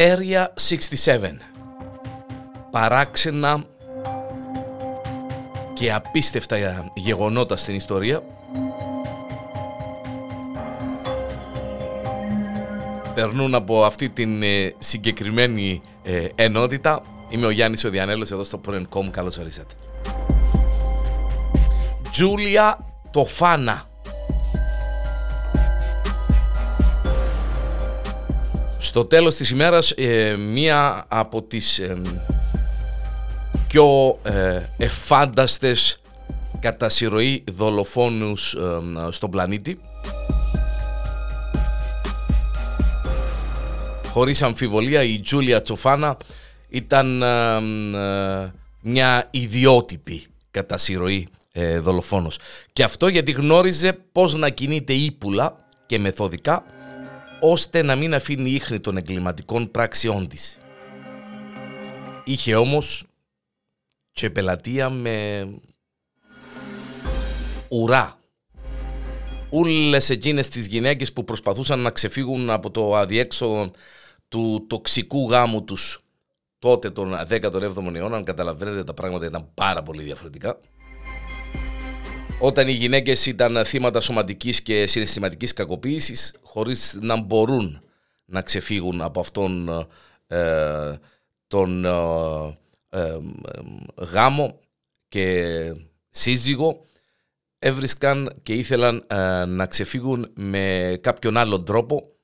Area 67 Παράξενα και απίστευτα γεγονότα στην ιστορία περνούν από αυτή την ε, συγκεκριμένη ε, ενότητα. Είμαι ο Γιάννης ο Διανέλος εδώ στο Pro.com. Καλώς ορίσατε. Τζούλια Τοφάνα. Στο τέλος της ημέρας ε, μία από τις πιο ε, εφάνταστες κατά συρροή δολοφόνους στον πλανήτη χωρίς αμφιβολία η Τζούλια Τσοφάνα ήταν ε, ε, μια ιδιότυπη κατά συρροή ε, δολοφόνος. Και αυτό γιατί γνώριζε πώς να κινείται ύπουλα και μεθοδικά ώστε να μην αφήνει ίχνη των εγκληματικών πράξεών της. Είχε όμως και πελατεία με ουρά όλες εκείνες τις γυναίκες που προσπαθούσαν να ξεφύγουν από το αδιέξοδο του τοξικού γάμου τους τότε τον 17ο αιώνα, αν καταλαβαίνετε τα πράγματα ήταν πάρα πολύ διαφορετικά. Όταν οι γυναίκες ήταν θύματα σωματικής και συναισθηματικής κακοποίησης χωρίς να μπορούν να ξεφύγουν από αυτόν ε, τον ε, ε, γάμο και σύζυγο έβρισκαν και ήθελαν να ξεφύγουν με κάποιον άλλον τρόπο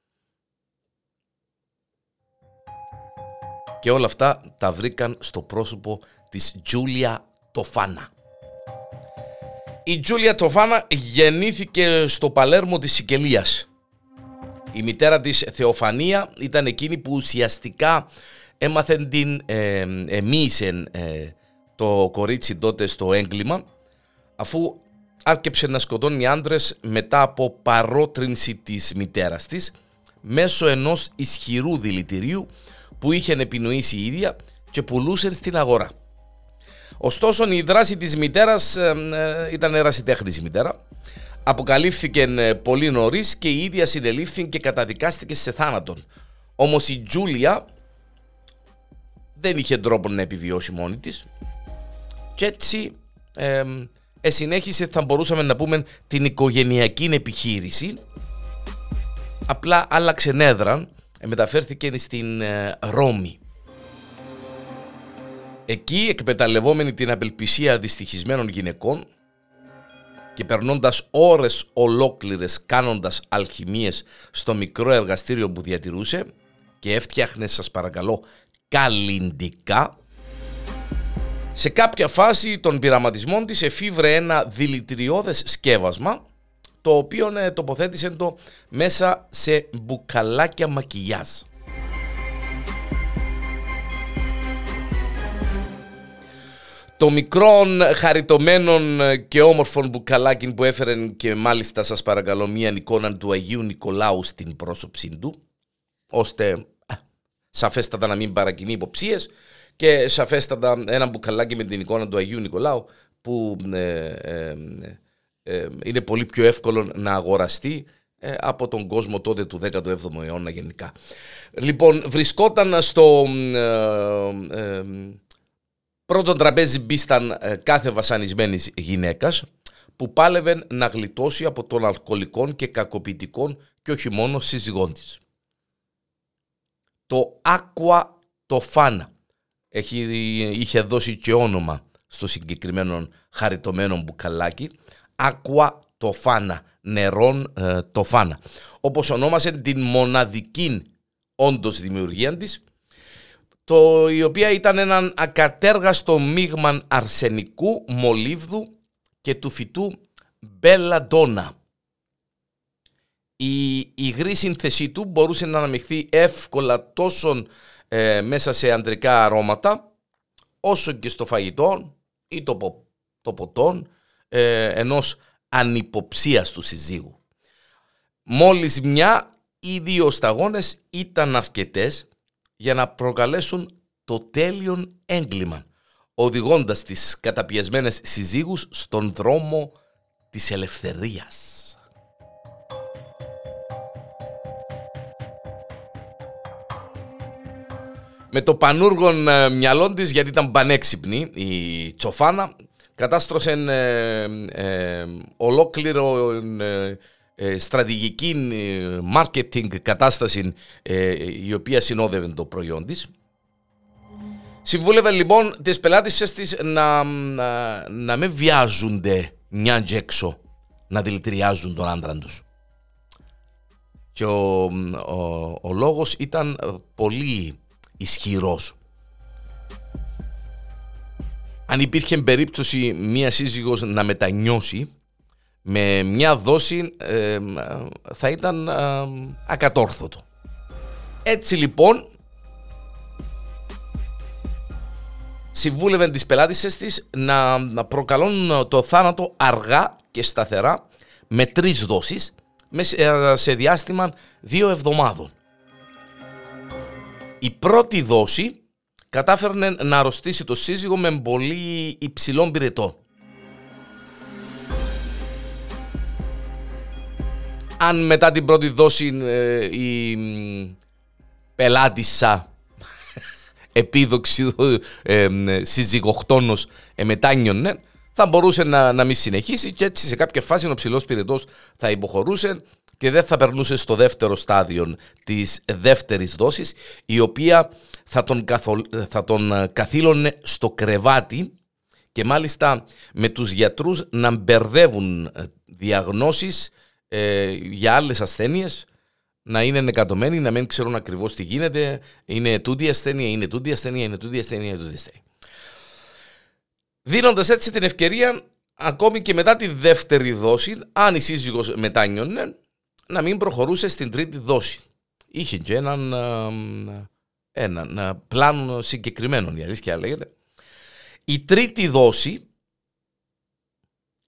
Και όλα αυτά τα βρήκαν στο πρόσωπο της Τζούλια Τοφάνα. Η Τζούλια Τοφάνα γεννήθηκε στο Παλέρμο της Σικελίας. Η μητέρα της Θεοφανία ήταν εκείνη που ουσιαστικά έμαθε την ε, ε, το κορίτσι τότε στο έγκλημα αφού άρκεψε να σκοτώνει άντρες μετά από παρότρινση της μητέρας της μέσω ενός ισχυρού δηλητηρίου που είχε επινοήσει η ίδια και πουλούσε στην αγορά. Ωστόσο η δράση της μητέρας ε, ε, ήταν ερασιτέχνης η μητέρα. Αποκαλύφθηκε ε, πολύ νωρίς και η ίδια συνελήφθηκε και καταδικάστηκε σε θάνατον. Όμως η Τζούλια δεν είχε τρόπο να επιβιώσει μόνη της και έτσι ε, συνέχισε θα μπορούσαμε να πούμε την οικογενειακή επιχείρηση απλά άλλαξε έδρα μεταφέρθηκε στην ε, Ρώμη. Εκεί εκμεταλλευόμενη την απελπισία δυστυχισμένων γυναικών και περνώντας ώρες ολόκληρες κάνοντας αλχημίες στο μικρό εργαστήριο που διατηρούσε και έφτιαχνε σας παρακαλώ καλλιντικά σε κάποια φάση των πειραματισμών της εφήβρε ένα δηλητηριώδες σκεύασμα το οποίο ε, τοποθέτησε το μέσα σε μπουκαλάκια μακιγιάζ. Το μικρό χαριτωμένο και όμορφο μπουκαλάκι που έφερε και μάλιστα σας παρακαλώ μία εικόνα του Αγίου Νικολάου στην πρόσωψή του ώστε σαφέστατα να μην παρακινεί υποψίες και σαφέστατα ένα μπουκαλάκι με την εικόνα του Αγίου Νικολάου που ε, ε, ε, είναι πολύ πιο εύκολο να αγοραστεί ε, από τον κόσμο τότε του 17ου αιώνα γενικά. Λοιπόν, βρισκόταν στο ε, πρώτο τραπέζι μπίσταν κάθε βασανισμένης γυναίκας που πάλευε να γλιτώσει από των αλκοολικών και κακοποιητικών και όχι μόνο σύζυγών της. Το Aqua το Φάνα είχε δώσει και όνομα στο συγκεκριμένο χαριτωμένο μπουκαλάκι Aqua Tofana, νερών ε, Tofana. Όπως ονόμασε την μοναδική όντως δημιουργία της, το, η οποία ήταν έναν ακατέργαστο μείγμα αρσενικού, μολύβδου και του φυτού μπελαντόνα. Η υγρή σύνθεσή του μπορούσε να αναμειχθεί εύκολα τόσο ε, μέσα σε αντρικά αρώματα όσο και στο φαγητό ή το, το ποτόν ε, ενός ανυποψίας του συζύγου. Μόλις μια ή δύο σταγόνες ήταν αρκετές για να προκαλέσουν το τέλειον έγκλημα, οδηγώντας τις καταπιεσμένες συζύγους στον δρόμο της ελευθερίας. με το πανούργον ε, μυαλό της γιατί ήταν πανέξυπνη η Τσοφάνα κατάστρωσε ε, ε, ολόκληρο ε, στρατηγική marketing κατάσταση η οποία συνόδευε το προϊόν της Συμβούλευε λοιπόν τις πελάτησες της να, να, να μην βιάζονται μια και έξω να δηλητηριάζουν τον άντρα τους. Και ο, ο, ο λόγος ήταν πολύ ισχυρός. Αν υπήρχε περίπτωση μία σύζυγος να μετανιώσει με μια δόση ε, θα ήταν ε, ακατόρθωτο. Έτσι λοιπόν συμβούλευε τις πελάτησες της να, να προκαλούν το θάνατο αργά και σταθερά με τρεις δόσεις σε διάστημα δύο εβδομάδων. Η πρώτη δόση κατάφερνε να αρρωστήσει το σύζυγο με πολύ υψηλό πυρετό. Αν μετά την πρώτη δόση ε, η πελάτησα επίδοξη ε, συζυγοκτόνος εμετάνιονε, θα μπορούσε να, να μην συνεχίσει και έτσι σε κάποια φάση ο ψηλός πυρετός θα υποχωρούσε και δεν θα περνούσε στο δεύτερο στάδιο της δεύτερης δόσης η οποία θα τον, θα τον ε, καθήλωνε στο κρεβάτι και μάλιστα με τους γιατρούς να μπερδεύουν ε, διαγνώσεις ε, για άλλες ασθένειες να είναι ενεκατομένοι, να μην ξέρουν ακριβώς τι γίνεται είναι τούτη ασθένεια, είναι τούτη ασθένεια, είναι τούτη ασθένεια, είναι τούτη ασθένεια δίνοντας έτσι την ευκαιρία ακόμη και μετά τη δεύτερη δόση αν η σύζυγος μετάνιωνε να μην προχωρούσε στην τρίτη δόση. Είχε και έναν, έναν πλάνο συγκεκριμένο, η αλήθεια λέγεται. Η τρίτη δόση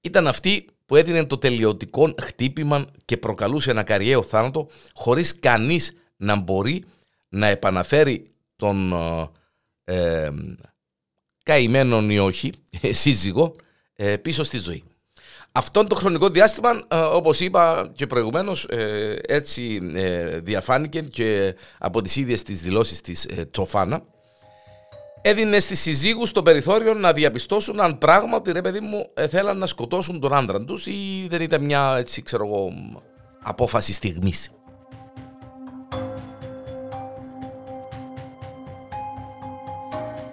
ήταν αυτή που έδινε το τελειωτικό χτύπημα και προκαλούσε ένα καριαίο θάνατο χωρίς κανείς να μπορεί να επαναφέρει τον ε, καημένον ή όχι σύζυγο ε, πίσω στη ζωή. Αυτό το χρονικό διάστημα, ε, όπως είπα και προηγουμένως, ε, έτσι ε, διαφάνηκε και από τις ίδιες τις δηλώσεις της Τσοφάνα, έδινε στις συζύγους το περιθώριο να διαπιστώσουν αν πράγματι, ρε παιδί μου, θέλαν να σκοτώσουν τον άντρα τους ή δεν ήταν μια, έτσι ξέρω εγώ, απόφαση στιγμής.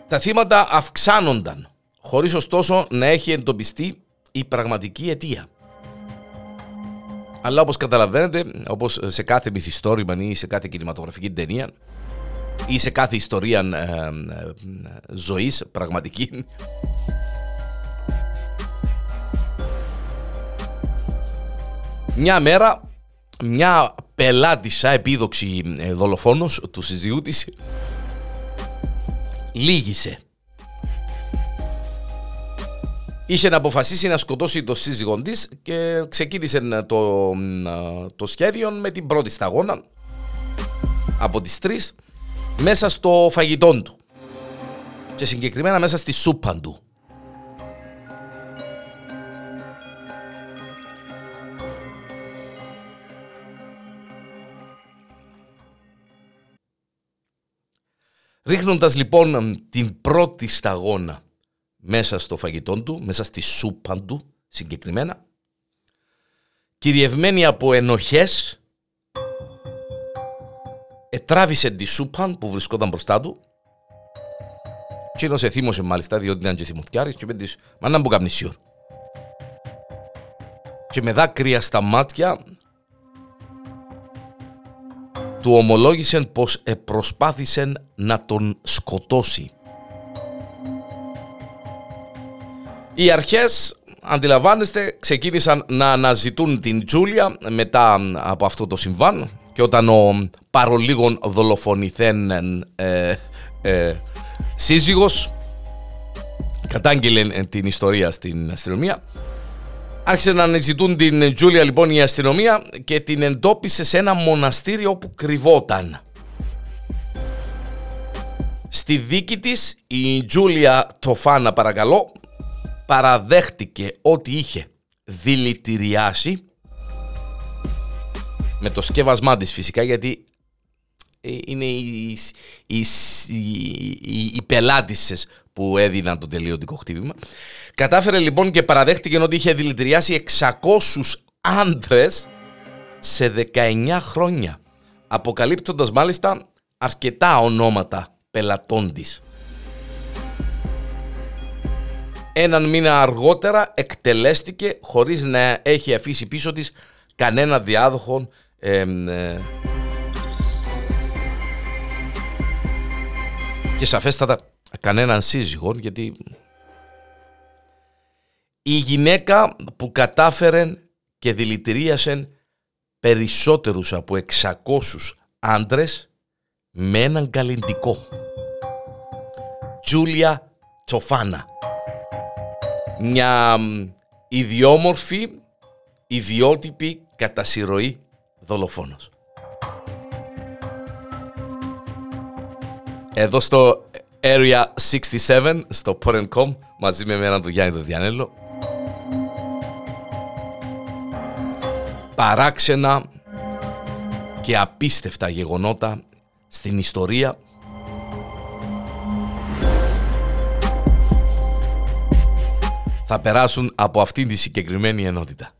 Τα θύματα αυξάνονταν, χωρίς ωστόσο να έχει εντοπιστεί η πραγματική αιτία. Αλλά όπως καταλαβαίνετε, όπως σε κάθε μυθιστόρημα ή σε κάθε κινηματογραφική ταινία ή σε κάθε ιστορία ε, ε, ζωής πραγματική. Μια μέρα μια πελάτησα επίδοξη ε, δολοφόνος του συζύγου της λύγησε. Είχε να αποφασίσει να σκοτώσει το σύζυγό της και ξεκίνησε το, το σχέδιο με την πρώτη σταγόνα. Από τις τρεις μέσα στο φαγητό του και συγκεκριμένα μέσα στη σούπα του. Ρίχνοντας λοιπόν την πρώτη σταγόνα μέσα στο φαγητό του, μέσα στη σούπα του συγκεκριμένα, κυριευμένη από ενοχές, ετράβησε τη σούπα που βρισκόταν μπροστά του και σε θύμωσε μάλιστα διότι ήταν και θυμωθιάρης και πέντης «Μα να μου σιωρ». Και με δάκρυα στα μάτια του ομολόγησε πως προσπάθησε να τον σκοτώσει. Οι αρχές, αντιλαμβάνεστε, ξεκίνησαν να αναζητούν την Τζούλια μετά από αυτό το συμβάν και όταν ο παρολίγων δολοφονηθέν ε, ε, σύζυγος κατάγγειλε την ιστορία στην αστυνομία Άρχισε να αναζητούν την Τζούλια λοιπόν η αστυνομία και την εντόπισε σε ένα μοναστήρι όπου κρυβόταν. Στη δίκη της η Τζούλια Τοφάνα παρακαλώ παραδέχτηκε ότι είχε δηλητηριάσει με το σκεύασμά της φυσικά γιατί ε, είναι οι, οι, οι, οι πελάτησες που έδιναν το τελειωτικό χτύπημα. Κατάφερε λοιπόν και παραδέχτηκε ότι είχε δηλητηριάσει 600 άντρες σε 19 χρόνια. Αποκαλύπτοντας μάλιστα αρκετά ονόματα πελατών της. Έναν μήνα αργότερα εκτελέστηκε χωρίς να έχει αφήσει πίσω της κανένα διάδοχο ε, και σαφέστατα κανέναν σύζυγο γιατί η γυναίκα που κατάφερε και δηλητηρίασε περισσότερους από 600 άντρες με έναν καλλιντικό. Τζούλια Τσοφάνα. Μια ιδιόμορφη, ιδιότυπη κατά συρροή δολοφόνος. Εδώ στο Area 67, στο Porn.com, μαζί με εμένα τον Γιάννη τον Διανέλο. Παράξενα και απίστευτα γεγονότα στην ιστορία θα περάσουν από αυτήν τη συγκεκριμένη ενότητα.